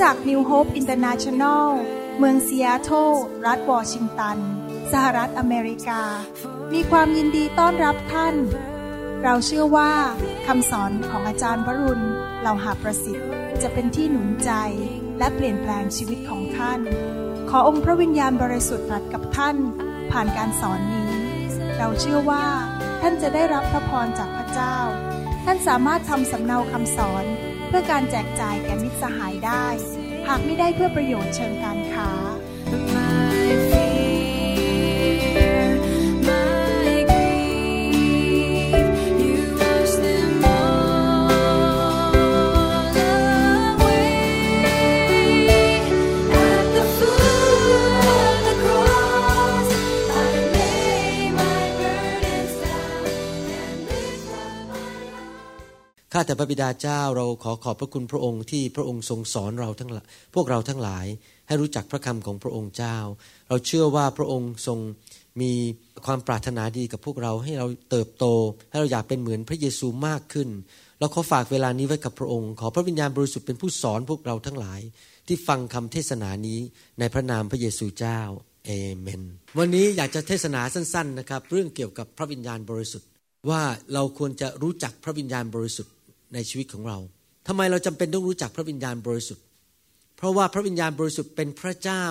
จักร New Hope International เมืองซีแอตเทิลรัฐวอชิงตัน สหรัฐอเมริกา มีความยินดีต้อนรับท่าน เราเชื่อว่าคำสอนของอาจารย์วรุณเหล่าหาประสิทธิ์ จะเป็นที่หนุนใจและเปลี่ยนแปลงชีวิตของท่าน ขอองค์พระวิญญาณบริสุทธิ์ตรัสกับท่าน ผ่านการสอนนี้ เราเชื่อว่า ท่านจะได้รับพระพรจากพระเจ้า ท่านสามารถทำสำเนาคำสอนเพื่อการแจกจ่ายแก่มิตรสหายได้ หากไม่ได้เพื่อประโยชน์เชิงการค้า ข้าแต่พระบิดาเจ้าเราขอขอบพระคุณพระองค์ที่พระองค์ทรงสอนเราทั้งพวกเราทั้งหลาย ให้รู้จักพระคำของพระองค์เจ้า เราเชื่อว่าพระองค์ทรงมีความปรารถนาดีกับพวกเราให้เราเติบโต ให้เราอยากเป็นเหมือนพระเยซูมากขึ้น เราขอฝากเวลานี้ไว้กับพระองค์ ขอพระวิญญาณบริสุทธิ์เป็นผู้สอนพวกเราทั้งหลาย ที่ฟังคำเทศนานี้ในพระนามพระเยซูเจ้าเอเมน วันนี้อยากจะเทศนาสั้น ๆนะครับ เรื่องเกี่ยวกับพระวิญญาณบริสุทธิ์ ว่าเราควรจะรู้จักพระวิญญาณบริสุทธิ์ ในชีวิตของเราทำไมเราจำเป็นต้องรู้จักพระวิญญาณบริสุทธิ์ เพราะว่าพระวิญญาณบริสุทธิ์เป็นพระเจ้า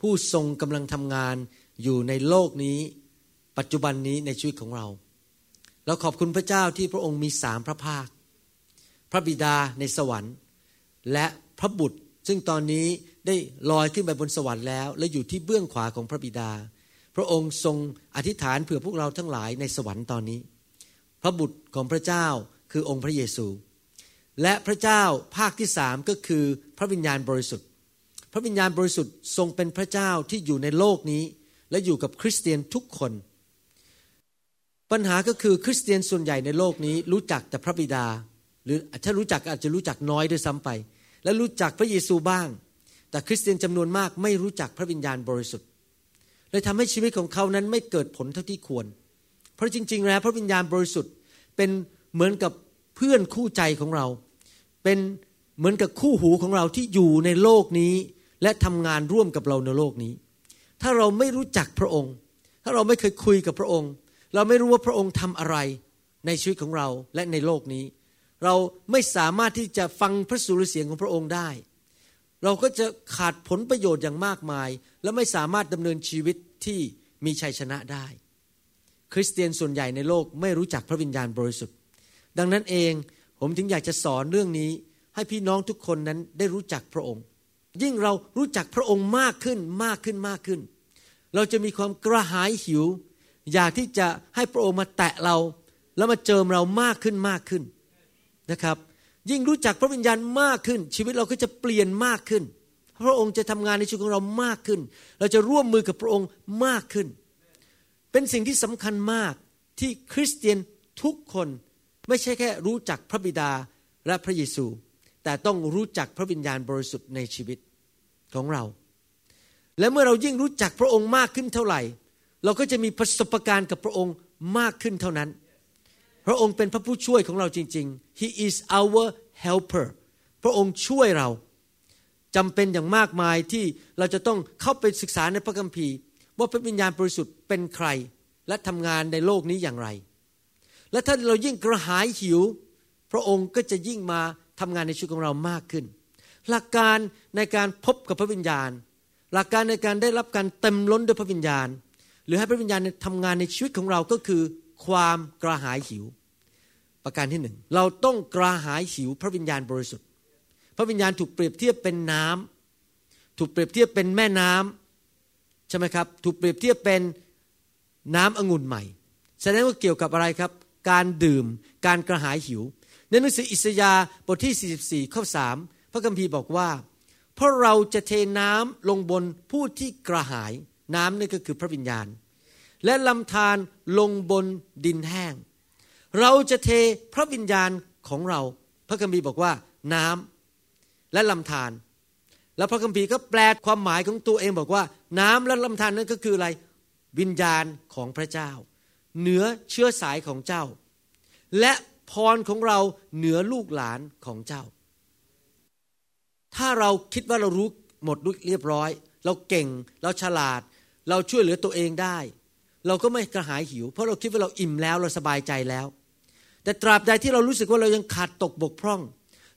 ผู้ทรงกำลังทำงานอยู่ในโลกนี้ ปัจจุบันนี้ในชีวิตของเรา เราขอบคุณพระเจ้าที่พระองค์มีสามพระภาค พระบิดาในสวรรค์ และพระบุตรซึ่งตอนนี้ได้ลอยขึ้นไปบนสวรรค์แล้ว และอยู่ที่เบื้องขวาของพระบิดา พระองค์ทรงอธิษฐานเผื่อพวกเราทั้งหลายในสวรรค์ตอนนี้ พระบุตรของพระเจ้า คือองค์พระเยซู และพระเจ้าภาคที่สามก็คือพระวิญญาณบริสุทธิ์ พระวิญญาณบริสุทธิ์ทรงเป็นพระเจ้าที่อยู่ในโลกนี้ และอยู่กับคริสเตียนทุกคน ปัญหาก็คือคริสเตียนส่วนใหญ่ในโลกนี้รู้จักแต่พระบิดา หรือถ้ารู้จักอาจจะรู้จักน้อยด้วยซ้ำไป และรู้จักพระเยซูบ้าง แต่คริสเตียนจำนวนมากไม่รู้จักพระวิญญาณบริสุทธิ์เลยทำให้ชีวิตของเขานั้นไม่เกิดผลเท่าที่ควร เพราะจริง ๆ แล้วพระวิญญาณบริสุทธิ์เป็น เหมือนกับเพื่อนคู่ใจของเรา เป็นเหมือนกับคู่หูของเราที่อยู่ในโลกนี้ และทำงานร่วมกับเราในโลกนี้ ถ้าเราไม่รู้จักพระองค์ ถ้าเราไม่เคยคุยกับพระองค์ เราไม่รู้ว่าพระองค์ทำอะไรในชีวิตของเราและในโลกนี้ เราไม่สามารถที่จะฟังพระสุรเสียงของพระองค์ได้ เราก็จะขาดผลประโยชน์อย่างมากมาย และไม่สามารถดำเนินชีวิตที่มีชัยชนะได้ คริสเตียนส่วนใหญ่ในโลกไม่รู้จักพระวิญญาณบริสุทธิ์ ดังนั้นเองผมถึงอยากจะสอนเรื่องนี้ ให้พี่น้องทุกคนนั้นได้รู้จักพระองค์ ยิ่งเรารู้จักพระองค์มากขึ้นมากขึ้นมากขึ้น เราจะมีความกระหายหิว อยากที่จะให้พระองค์มาแตะเรา แล้วมาเจิมเรามากขึ้นมากขึ้นนะครับ ยิ่งรู้จักพระวิญญาณมากขึ้น ชีวิตเราก็จะเปลี่ยนมากขึ้น พระองค์จะทำงานในชีวิตของเรามากขึ้น เราจะร่วมมือกับพระองค์มากขึ้น เป็นสิ่งที่สำคัญมากที่คริสเตียนทุกคน ไม่ใช่แค่รู้จักพระบิดาและพระเยซู แต่ต้องรู้จักพระวิญญาณบริสุทธิ์ในชีวิตของเรา และเมื่อเรายิ่งรู้จักพระองค์มากขึ้นเท่าไหร่ เราก็จะมีประสบการณ์กับพระองค์มากขึ้นเท่านั้น พระองค์เป็นพระผู้ช่วยของเราจริง ๆ He is our helper พระองค์ช่วยเราจำเป็นอย่างมากมายที่เราจะต้องเข้าไปศึกษาในพระคัมภีร์ ว่าพระวิญญาณบริสุทธิ์เป็นใคร และทำงานในโลกนี้อย่างไร และถ้าเรายิ่งกระหายหิว พระองค์ก็จะยิ่งมาทำงานในชีวิตของเรามากขึ้น หลักการในการพบกับพระวิญญาณ หลักการในการได้รับการเต็มล้นด้วยพระวิญญาณ หรือให้พระวิญญาณทำงานในชีวิตของเราก็คือความกระหายหิว ประการที่หนึ่งเราต้องกระหายหิวพระวิญญาณบริสุทธิ์ พระวิญญาณถูกเปรียบเทียบเป็นน้ำถูกเปรียบเทียบเป็นแม่น้ำใช่ไหมครับ ถูกเปรียบเทียบเป็นน้ำองุ่นใหม่ แสดงว่าเกี่ยวกับอะไรครับ การดื่ม การกระหายหิว ในหนังสืออิสยาห์บทที่ 44 ข้อ 3 พระคัมภีร์บอกว่า เพราะเราจะเทน้ำลงบนผู้ที่กระหาย น้ำนี่ก็คือพระวิญญาณ และลำธารลงบนดินแห้ง เราจะเทพระวิญญาณของเรา พระคัมภีร์บอกว่า น้ำและลำธารแล้วพระคัมภีร์ก็แปลความหมายของตัวเองบอกว่า น้ำและลำธารนั้นก็คืออะไรวิญญาณของพระเจ้า เหนือเชื้อสายของเจ้า และพรของเราเหนือลูกหลานของเจ้า ถ้าเราคิดว่าเรารู้หมดเรียบร้อย เราเก่งเราฉลาด เราช่วยเหลือตัวเองได้ เราก็ไม่กระหายหิว เพราะเราคิดว่าเราอิ่มแล้วเราสบายใจแล้ว แต่ตราบใดที่เรารู้สึกว่าเรายังขาดตกบกพร่อง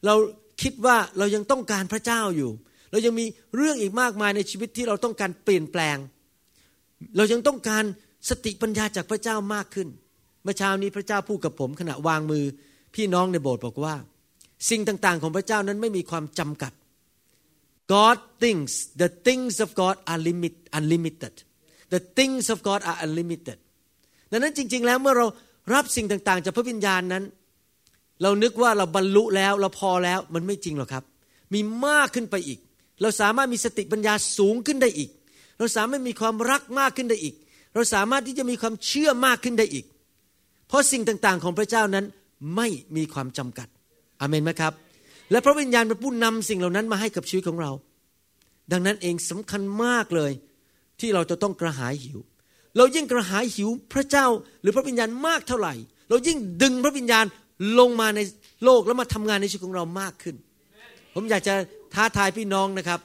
เราคิดว่าเรายังต้องการพระเจ้าอยู่ เรายังมีเรื่องอีกมากมายในชีวิตที่เราต้องการเปลี่ยนแปลง เรายังต้องการ สติปัญญาจากพระเจ้ามากขึ้น เมื่อเช้านี้พระเจ้าพูดกับผม ขณะวางมือพี่น้องในโบสถ์บอกว่า สิ่งต่างๆ ของพระเจ้านั้นไม่มีความจำกัด God thinks the things of God are limit unlimited the things of God are unlimited ดังนั้นจริง ๆ แล้วเมื่อเรารับสิ่งต่างๆ จากพระวิญญาณนั้น เรานึกว่าเราบรรลุแล้วเราพอแล้วมันไม่จริงหรอกครับ มีมากขึ้นไปอีก เราสามารถมีสติปัญญาสูงขึ้นได้อีก เราสามารถมีความรักมากขึ้นได้อีก เราสามารถที่จะมีความเชื่อมากขึ้นได้อีก เพราะสิ่งต่างๆของพระเจ้านั้นไม่มีความจำกัดอเมนไหมครับ และพระวิญญาณเป็นผู้นำสิ่งเหล่านั้นมาให้กับชีวิตของเรา ดังนั้นเองสำคัญมากเลย ที่เราจะต้องกระหายหิว เรายิ่งกระหายหิวพระเจ้าหรือพระวิญญาณมากเท่าไหร่ เรายิ่งดึงพระวิญญาณลงมาในโลกแล้วมาทำงานในชีวิตของเรามากขึ้น ผมอยากจะท้าทายพี่น้องนะครับ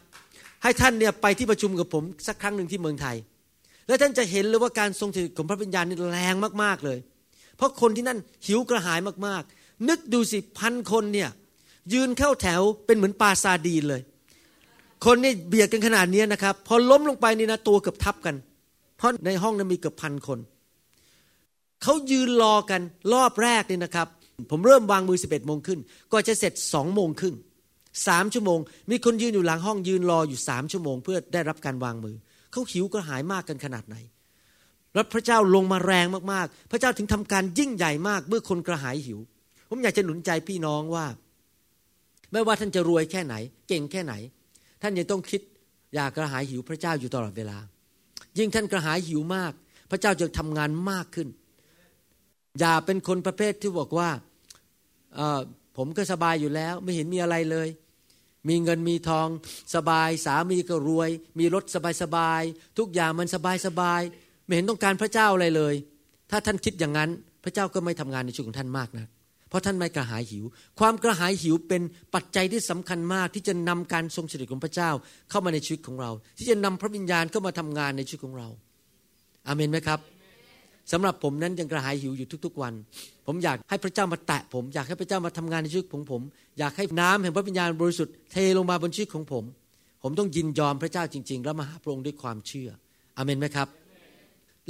ให้ท่านเนี่ยไปที่ประชุมกับผมสักครั้งหนึ่งที่เมืองไทย แล้วท่านจะเห็นเลยว่าการทรงสถิตของพระวิญญาณนี่แรงมากๆเลย เพราะคนที่นั่นหิวกระหายมากๆ นึกดูสิพันคนเนี่ยยืนเข้าแถวเป็นเหมือนปลาซาดีนเลย คนนี่เบียดกันขนาดนี้นะครับ พอล้มลงไปนี่นะตัวเกือบทับกัน เพราะในห้องนั้นมีเกือบพันคน เขายืนรอกันรอบแรกนี่นะครับ ผมเริ่มวางมือ 11โมงขึ้น ก็จะเสร็จสองโมงครึ่งสามชั่วโมง มีคนยืนอยู่หลังห้องยืนรออยู่สามชั่วโมง เพื่อได้รับการวางมือ เขาหิวกระหายมากกันขนาดไหน แล้วพระเจ้าลงมาแรงมากๆ พระเจ้าถึงทำการยิ่งใหญ่มากเมื่อคนกระหายหิว ผมอยากจะหนุนใจพี่น้องว่า ไม่ว่าท่านจะรวยแค่ไหน เก่งแค่ไหน ท่านยังต้องคิดอยากกระหายหิวพระเจ้าอยู่ตลอดเวลา ยิ่งท่านกระหายหิวมาก พระเจ้าจะทำงานมากขึ้น อย่าเป็นคนประเภทที่บอกว่าผมก็สบายอยู่แล้ว ไม่เห็นมีอะไรเลย มีเงินมีทอง สบายสามีก็รวย มีรถสบายสบายทุกอย่างมันสบายสบายไม่เห็นต้องการพระเจ้าอะไรเลย ถ้าท่านคิดอย่างนั้น พระเจ้าก็ไม่ทำงานในชีวิตของท่านมากนะเพราะท่านไม่กระหายหิว ความกระหายหิวเป็นปัจจัยที่สำคัญมากที่จะนำการทรงสถิตของพระเจ้าเข้ามาในชีวิตของเรา ที่จะนำพระวิญญาณเข้ามาทำงานในชีวิตของเรา อาเมนไหมครับ สำหรับผมนั้นยังกระหายหิวอยู่ทุก ๆ วัน ผมอยากให้พระเจ้ามาแตะผม อยากให้พระเจ้ามาทำงานในชีวิตของผม อยากให้น้ำแห่งพระวิญญาณบริสุทธิ์เทลงมาบนชีวิตของผม ผมต้องยินยอมพระเจ้าจริง ๆ แล้วมาหาพระองค์ด้วยความเชื่ออเมนไหมครับ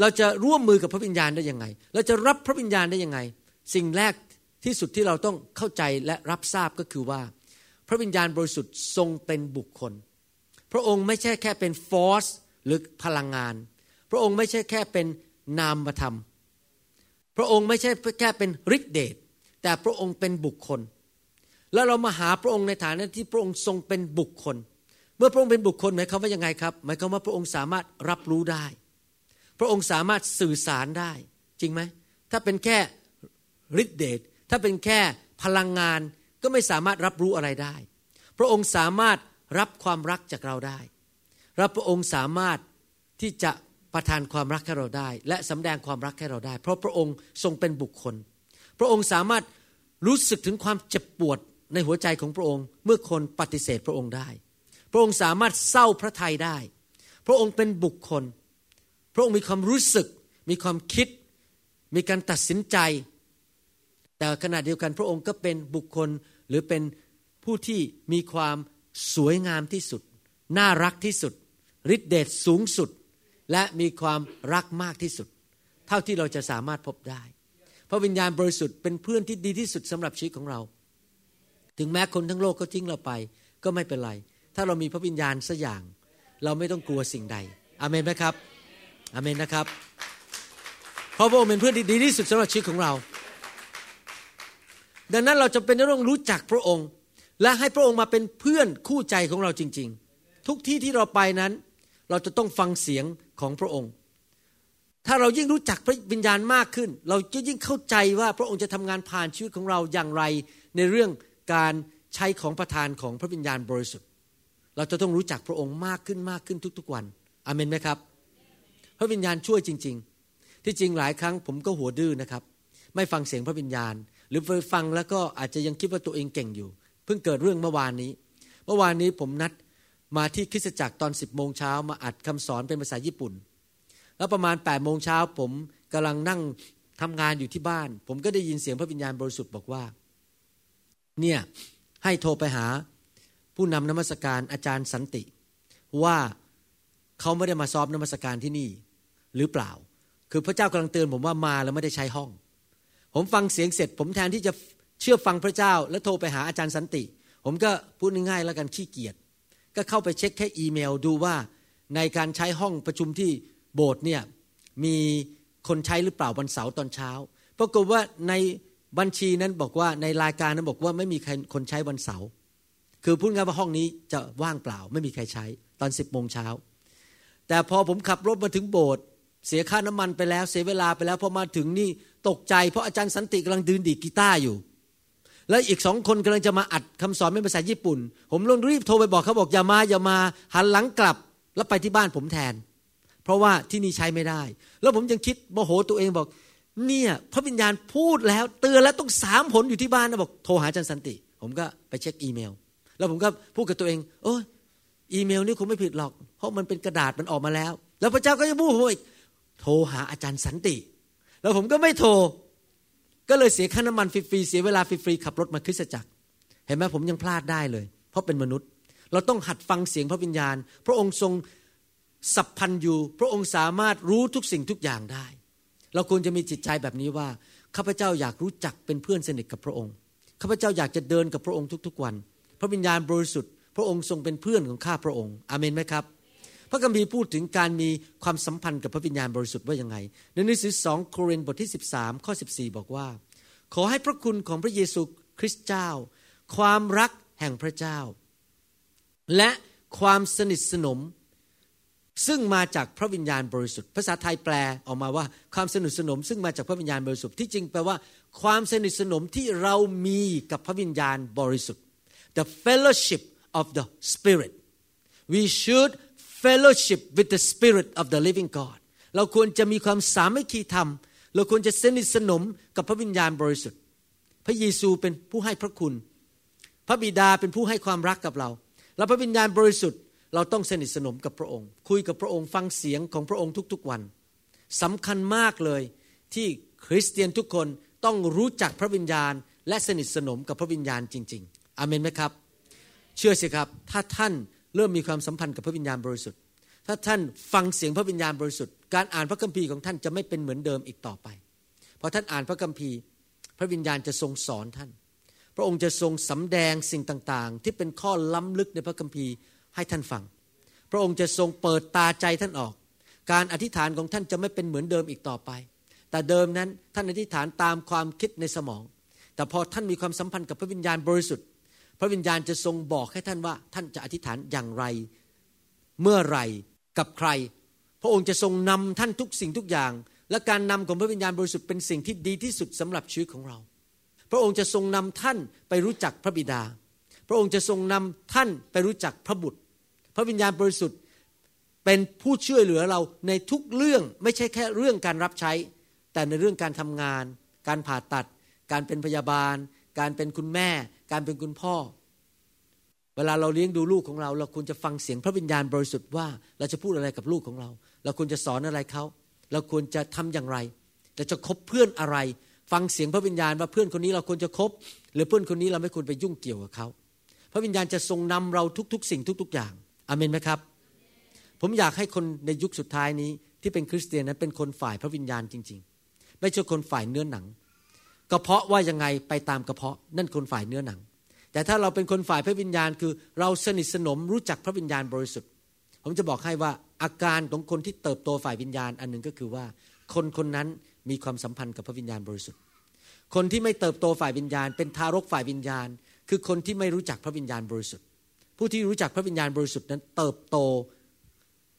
เราจะร่วมมือกับพระวิญญาณได้ยังไง เราจะรับพระวิญญาณได้ยังไง สิ่งแรกที่สุดที่เราต้องเข้าใจและรับทราบก็คือว่า พระวิญญาณบริสุทธิ์ทรงเป็นบุคคล พระองค์ไม่ใช่แค่เป็นฟอร์สหรือพลังงาน พระองค์ไม่ใช่แค่เป็น นามธรรม พระองค์ไม่ใช่แค่เป็นฤทธิเดชแต่พระองค์เป็นบุคคล แล้วเรามาหาพระองค์ในฐานะที่พระองค์ทรงเป็นบุคคล เมื่อพระองค์เป็นบุคคลหมายความว่ายังไงครับ หมายความว่าพระองค์สามารถรับรู้ได้ พระองค์สามารถสื่อสารได้ จริงไหม ถ้าเป็นแค่ฤทธิเดชถ้าเป็นแค่พลังงานก็ไม่สามารถรับรู้อะไรได้ พระองค์สามารถรับความรักจากเราได้และพระองค์สามารถที่จะ ประทานความรักให้เราได้ และสำแดงความรักให้เราได้ เพราะพระองค์ทรงเป็นบุคคล พระองค์สามารถรู้สึกถึงความเจ็บปวดในหัวใจของพระองค์ เมื่อคนปฏิเสธพระองค์ได้ พระองค์สามารถเศร้าพระทัยได้ พระองค์เป็นบุคคล พระองค์มีความรู้สึก มีความคิด มีการตัดสินใจ แต่ขณะเดียวกันพระองค์ก็เป็นบุคคลหรือเป็นผู้ที่มีความสวยงามที่สุด น่ารักที่สุดฤทธิเดชสูงสุด และมีความรักมากที่สุด เท่าที่เราจะสามารถพบได้ พระวิญญาณบริสุทธิ์เป็นเพื่อนที่ดีที่สุดสำหรับชีวิตของเรา ถึงแม้คนทั้งโลกเขาทิ้งเราไป ก็ไม่เป็นไร ถ้าเรามีพระวิญญาณสักอย่าง เราไม่ต้องกลัวสิ่งใดอเมนไหมครับอเมนนะครับ เพราะพระองค์เป็นเพื่อนที่ดีที่สุดสำหรับชีวิตของเรา ดังนั้นเราจะเป็นต้องรู้จักพระองค์ และให้พระองค์มาเป็นเพื่อนคู่ใจของเราจริง ๆ ทุกที่ที่เราไปนั้น เราจะต้องฟังเสียง ของพระองค์ ถ้าเรายิ่งรู้จักพระวิญญาณมากขึ้น เราจะยิ่งเข้าใจว่าพระองค์จะทำงานผ่านชีวิตของเราอย่างไร ในเรื่องการใช้ของประทานของพระวิญญาณบริสุทธิ์ เราจะต้องรู้จักพระองค์มากขึ้นมากขึ้นทุกๆวันอเมนไหมครับ พระวิญญาณช่วยจริง ๆ ที่จริงหลายครั้งผมก็หัวดื้อนะครับ ไม่ฟังเสียงพระวิญญาณ หรือฟังแล้วก็อาจจะยังคิดว่าตัวเองเก่งอยู่ เพิ่งเกิดเรื่องเมื่อวานนี้ เมื่อวานนี้ผมนัด มาที่คริสตจักรตอน 10โมงเช้ามาอัดคำสอนเป็นภาษาญี่ปุ่น แล้วประมาณ8โมงเช้าผมกำลังนั่งทำงานอยู่ที่บ้าน ผมก็ได้ยินเสียงพระวิญญาณบริสุทธิ์บอกว่า เนี่ยให้โทรไปหาผู้นำนมัสการอาจารย์สันติ ว่าเขาไม่ได้มาซ้อมนมัสการที่นี่ หรือเปล่า คือพระเจ้ากำลังเตือนผมว่ามาแล้วไม่ได้ใช้ห้อง ผมฟังเสียงเสร็จ ผมแทนที่จะเชื่อฟังพระเจ้า แล้วโทรไปหาอาจารย์สันติ ผมก็พูดง่ายๆแล้วกันขี้เกียจ ก็เข้าไปเช็คแค่อีเมลดูว่าในการใช้ห้องประชุมที่โบสถ์เนี่ยมีคนใช้หรือเปล่าวันเสาร์ตอนเช้าปรากฏว่าในบัญชีนั้นบอกว่าในรายการนั้นบอกว่าไม่มีใครคนใช้วันเสาร์คือพูดง่ายว่าห้องนี้จะว่างเปล่า ไม่มีใครใช้ตอนสิบโมงเช้าแต่พอผมขับรถมาถึงโบสถ์เสียค่าน้ำมันไปแล้ว เสียเวลาไปแล้วพอมาถึงนี่ตกใจเพราะอาจารย์สันติกำลังยืนดีดกีตาร์อยู่ แล้วอีกสองคนกำลังจะมาอัดคำสอนเป็นภาษาญี่ปุ่น ผมลงรีบโทรไปบอกเขาบอกอย่ามาอย่ามาหันหลังกลับ แล้วไปที่บ้านผมแทน เพราะว่าที่นี่ใช้ไม่ได้ แล้วผมยังคิดโมโหตัวเองบอก เนี่ยพระวิญญาณพูดแล้ว เตือนแล้วต้องสามผลอยู่ที่บ้านนะบอกโทรหาอาจารย์สันติ ผมก็ไปเช็คอีเมล แล้วผมก็พูดกับตัวเอง โอ้ยอีเมลนี่คงไม่ผิดหรอก เพราะมันเป็นกระดาษมันออกมาแล้ว แล้วพระเจ้าก็จะพูดผมอีกโทรหาอาจารย์สันติ แล้วผมก็ไม่โทร ก็เลยเสียค่าน้ำมันฟรีๆเสียเวลาฟรีๆขับรถมาคริสตจักร เห็นไหมผมยังพลาดได้เลย เพราะเป็นมนุษย์ เราต้องหัดฟังเสียงพระวิญญาณ พระองค์ทรงสัพพันอยู่ พระองค์สามารถรู้ทุกสิ่งทุกอย่างได้ เราควรจะมีจิตใจแบบนี้ว่าข้าพเจ้าอยากรู้จักเป็นเพื่อนสนิทกับพระองค์ข้าพเจ้าอยากจะเดินกับพระองค์ทุกๆวัน พระวิญญาณบริสุทธิ์ พระองค์ทรงเป็นเพื่อนของข้าพระองค์ อาเมนไหมครับ พระคัมภีร์พูดถึงการมีความสัมพันธ์กับพระวิญญาณบริสุทธิ์ว่ายังไง ในหนังสือสองโครินธ์บทที่ 13 ข้อ 14 บอกว่า ขอให้พระคุณของพระเยซูคริสต์เจ้า ความรักแห่งพระเจ้า และความสนิทสนม ซึ่งมาจากพระวิญญาณบริสุทธิ์ภาษาไทยแปลออกมาว่าความสนิทสนม ซึ่งมาจากพระวิญญาณบริสุทธิ์ที่จริงแปลว่า ความสนิทสนมที่เรามีกับพระวิญญาณบริสุทธิ์ the fellowship of the spirit we should fellowship with the spirit of the living God เราควรจะมีความสามัคคีธรรม เราควรจะสนิทสนมกับพระวิญญาณบริสุทธิ์ พระเยซูเป็นผู้ให้พระคุณ พระบิดาเป็นผู้ให้ความรักกับเรา แล้วพระวิญญาณบริสุทธิ์ เราต้องสนิทสนมกับพระองค์ คุยกับพระองค์ฟังเสียงของพระองค์ทุกๆวันสำคัญมากเลยที่คริสเตียนทุกคนต้องรู้จักพระวิญญาณ และสนิทสนมกับพระวิญญาณจริง ๆอเมนไหมครับ เชื่อสิครับ ถ้าท่าน เริ่มมีความสัมพันธ์กับพระวิญญาณบริสุทธิ์ ถ้าท่านฟังเสียงพระวิญญาณบริสุทธิ์ การอ่านพระคัมภีร์ของท่านจะไม่เป็นเหมือนเดิมอีกต่อไปพอท่านอ่านพระคัมภีร์ พระวิญญาณจะทรงสอนท่าน พระองค์จะทรงสำแดงสิ่งต่างๆ ที่เป็นข้อล้ำลึกในพระคัมภีร์ให้ท่านฟัง พระองค์จะทรงเปิดตาใจท่านออก การอธิษฐานของท่านจะไม่เป็นเหมือนเดิมอีกต่อไป แต่เดิมนั้นท่านอธิษฐานตามความคิดในสมอง แต่พอท่านมีความสัมพันธ์กับพระวิญญาณบริสุทธิ์ พระวิญญาณจะทรงบอกให้ท่านว่าท่านจะอธิษฐานอย่างไร เมื่อไรกับใคร พระองค์จะทรงนำท่านทุกสิ่งทุกอย่าง และการนำของพระวิญญาณบริสุทธิ์เป็นสิ่งที่ดีที่สุดสำหรับชีวิตของเรา พระองค์จะทรงนำท่านไปรู้จักพระบิดา พระองค์จะทรงนำท่านไปรู้จักพระบุตร พระวิญญาณบริสุทธิ์เป็นผู้ช่วยเหลือเราในทุกเรื่องไม่ใช่แค่เรื่องการรับใช้ แต่ในเรื่องการทำงาน การผ่าตัด การเป็นพยาบาล การเป็นคุณแม่ การเป็นคุณพ่อ เวลาเราเลี้ยงดูลูกของเรา เราควรจะฟังเสียงพระวิญญาณบริสุทธิ์ว่า เราจะพูดอะไรกับลูกของเรา เราควรจะสอนอะไรเขาเราควรจะทำอย่างไรเราจะคบเพื่อนอะไร ฟังเสียงพระวิญญาณว่าเพื่อนคนนี้เราควรจะคบ หรือเพื่อนคนนี้เราไม่ควรไปยุ่งเกี่ยวกับเขาพระวิญญาณจะทรงนำเราทุกๆ สิ่งทุก ๆ อย่างอเมนไหมครับ ผมอยากให้คนในยุคสุดท้ายนี้ที่เป็นคริสเตียนนั้นเป็นคนฝ่ายพระวิญญาณจริง ๆ ไม่ใช่คนฝ่ายเนื้อหนัง กระเพาะว่ายังไงไปตามกระเพาะนั่นคนฝ่ายเนื้อหนัง แต่ถ้าเราเป็นคนฝ่ายพระวิญญาณคือ เราสนิทสนมรู้จักพระวิญญาณบริสุทธิ์ ผมจะบอกให้ว่าอาการของคนที่เติบโตฝ่ายวิญญาณอันหนึ่งก็คือว่า คนคนนั้นมีความสัมพันธ์กับพระวิญญาณบริสุทธิ์ คนที่ไม่เติบโตฝ่ายวิญญาณ เป็นทารกฝ่ายวิญญาณ คือคนที่ไม่รู้จักพระวิญญาณบริสุทธิ์ ผู้ที่รู้จักพระวิญญาณบริสุทธิ์นั้นเติบโต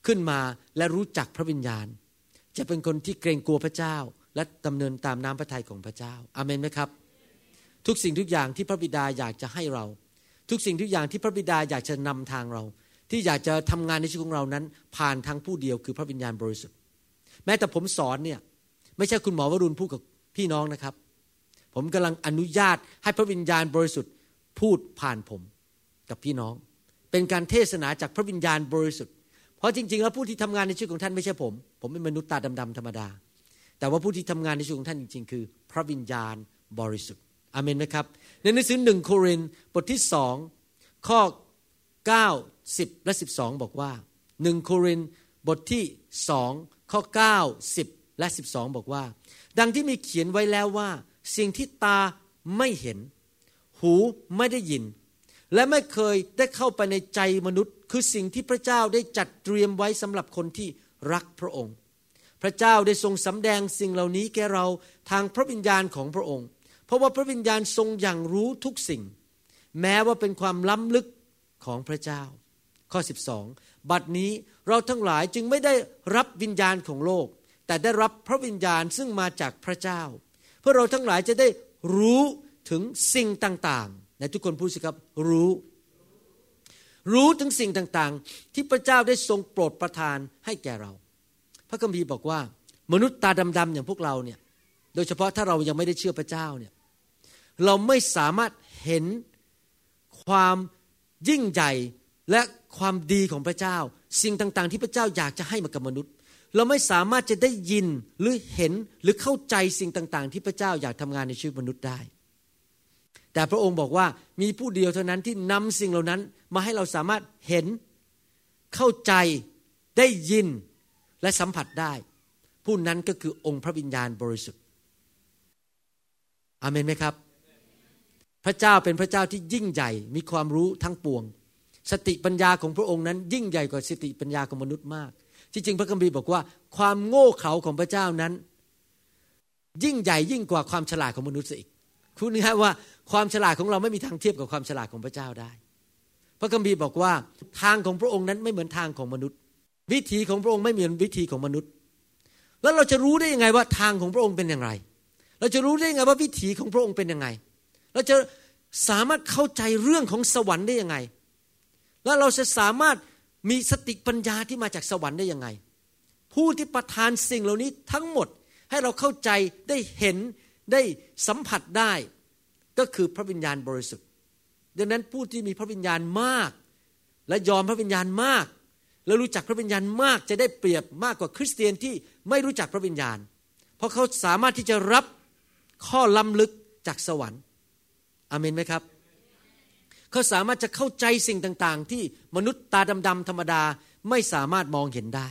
ขึ้นมาและรู้จักพระวิญญาณ จะเป็นคนที่เกรงกลัวพระเจ้า และดำเนินตามน้ำพระทัยของพระเจ้าอาเมนไหมครับ ทุกสิ่งทุกอย่างที่พระบิดาอยากจะให้เรา ทุกสิ่งทุกอย่างที่พระบิดาอยากจะนำทางเรา ที่อยากจะทำงานในชีวิตของเรานั้น ผ่านทางผู้เดียวคือพระวิญญาณบริสุทธิ์ แม้แต่ผมสอนเนี่ยไม่ใช่คุณหมอวรุณพูดกับพี่น้องนะครับ ผมกำลังอนุญาตให้พระวิญญาณบริสุทธิ์พูดผ่านผมกับพี่น้อง เป็นการเทศนาจากพระวิญญาณบริสุทธิ์เพราะจริง ๆ แล้วผู้ที่ทำงานในชีวิตของท่านไม่ใช่ผม ผมเป็นมนุษย์ตาดำๆธรรมดา แต่ว่าผู้ที่ทำงานในชีวิตของท่านจริงๆ คือ พระวิญญาณบริสุทธิ์อเมนไหมครับ ในหนังสือหนึ่งโครินบทที่สองข้อ 9 10 และ 12 บอกว่าหนึ่งโครินบทที่สองข้อ 9 10 และ 12 บอกว่า ดังที่มีเขียนไว้แล้วว่า สิ่งที่ตาไม่เห็น หูไม่ได้ยิน และไม่เคยได้เข้าไปในใจมนุษย์ คือสิ่งที่พระเจ้าได้จัดเตรียมไว้สำหรับคนที่รักพระองค์ พระเจ้าได้ทรงสำแดงสิ่งเหล่านี้แก่เราทางพระวิญญาณของพระองค์ เพราะว่าพระวิญญาณทรงอย่างรู้ทุกสิ่ง แม้ว่าเป็นความล้ำลึกของพระเจ้า ข้อ 12 บัดนี้เราทั้งหลายจึงไม่ได้รับวิญญาณของโลก แต่ได้รับพระวิญญาณซึ่งมาจากพระเจ้า เพื่อเราทั้งหลายจะได้รู้ถึงสิ่งต่างๆในทุกคนพูดสิครับรู้ รู้ถึงสิ่งต่างๆ ที่พระเจ้าได้ทรงโปรดประทานให้แก่เรา พระคัมภีร์บอกว่า มนุษย์ตาดำๆอย่างพวกเราเนี่ย โดยเฉพาะถ้าเรายังไม่ได้เชื่อพระเจ้าเนี่ย เราไม่สามารถเห็นความยิ่งใหญ่และความดีของพระเจ้า สิ่งต่างๆ ที่พระเจ้าอยากจะให้มากับมนุษย์ เราไม่สามารถจะได้ยินหรือเห็นหรือเข้าใจสิ่งต่างๆ ที่พระเจ้าอยากทำงานในชีวิตมนุษย์ได้ แต่พระองค์บอกว่ามีผู้เดียวเท่านั้นที่นำสิ่งเหล่านั้นมาให้เราสามารถเห็นเข้าใจได้ยิน และสัมผัสได้ ผู้นั้นก็คือองค์พระวิญญาณบริสุทธิ์อาเมนไหมครับ พระเจ้าเป็นพระเจ้าที่ยิ่งใหญ่มีความรู้ทั้งปวง สติปัญญาของพระองค์นั้น ยิ่งใหญ่กว่าสติปัญญาของมนุษย์มาก ที่จริงพระคัมภีร์บอกว่า ความโง่เขลาของพระเจ้านั้น ยิ่งใหญ่ยิ่งกว่าความฉลาดของมนุษย์อีกคุณนี่ว่าความฉลาดของเราไม่มีทางเทียบกับความฉลาดของพระเจ้าได้ พระคัมภีร์บอกว่าทางของพระองค์นั้นไม่เหมือนทางของมนุษย์ วิธีของพระองค์ไม่เหมือนวิธีของมนุษย์ แล้วเราจะรู้ได้ยังไงว่าทางของพระองค์เป็นอย่างไร เราจะรู้ได้ยังไงว่าวิถีของพระองค์เป็นยังไง เราจะสามารถเข้าใจเรื่องของสวรรค์ได้ยังไง แล้วเราจะสามารถมีสติปัญญาที่มาจากสวรรค์ได้ยังไง ผู้ที่ประทานสิ่งเหล่านี้ทั้งหมดให้เราเข้าใจได้เห็นได้สัมผัสได้ ก็คือพระวิญญาณบริสุทธิ์ ดังนั้นผู้ที่มีพระวิญญาณมาก และยอมพระวิญญาณมาก แล้วรู้จักพระวิญญาณมากจะได้เปรียบมากกว่าคริสเตียนที่ไม่รู้จักพระวิญญาณ เพราะเขาสามารถที่จะรับข้อล้ำลึกจากสวรรค์อเมนไหมครับ เขาสามารถจะเข้าใจสิ่งต่างๆ ที่มนุษย์ตาดำๆธรรมดาไม่สามารถมองเห็นได้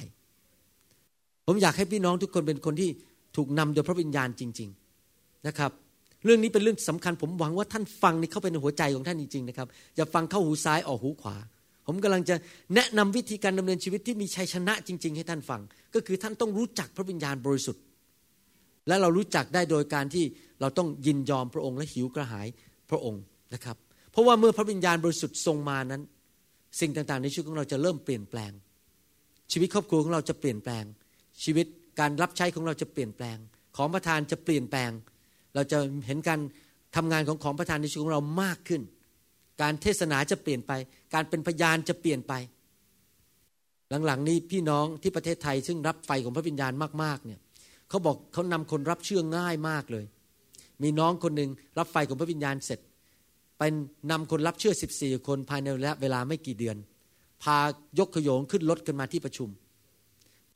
ผมอยากให้พี่น้องทุกคนเป็นคนที่ถูกนำโดยพระวิญญาณจริง ๆนะครับเรื่องนี้เป็นเรื่องสำคัญผมหวังว่าท่านฟังนี่เข้าไปในหัวใจของท่านจริงๆนะครับอย่าฟังเข้าหูซ้ายออกหูขวา ผมกำลังจะแนะนำวิธีการดำเนินชีวิตที่มีชัยชนะจริง ๆ ให้ท่านฟัง ก็คือท่านต้องรู้จักพระวิญญาณบริสุทธิ์ และเรารู้จักได้โดยการที่เราต้องยินยอมพระองค์และหิวกระหายพระองค์นะครับ เพราะว่าเมื่อพระวิญญาณบริสุทธิ์ทรงมานั้น สิ่งต่างๆ ในชีวิตของเราจะเริ่มเปลี่ยนแปลง ชีวิตครอบครัวของเราจะเปลี่ยนแปลง ชีวิตการรับใช้ของเราจะเปลี่ยนแปลง ของประทานจะเปลี่ยนแปลง เราจะเห็นการทำงานของของประทานในชีวิตของเรามากขึ้น การเทศนาจะเปลี่ยนไป การเป็นพยานจะเปลี่ยนไป หลังๆ นี้พี่น้องที่ประเทศไทย ซึ่งรับไฟของพระวิญญาณมากๆเนี่ยเขาบอกเขานำคนรับเชื่อง่ายมากเลย มีน้องคนหนึ่งรับไฟของพระวิญญาณเสร็จเป็นนำคนรับเชื่อ 14 คนภายในระยะเวลาไม่กี่เดือน พายกขยงขึ้นรถกันมาที่ประชุม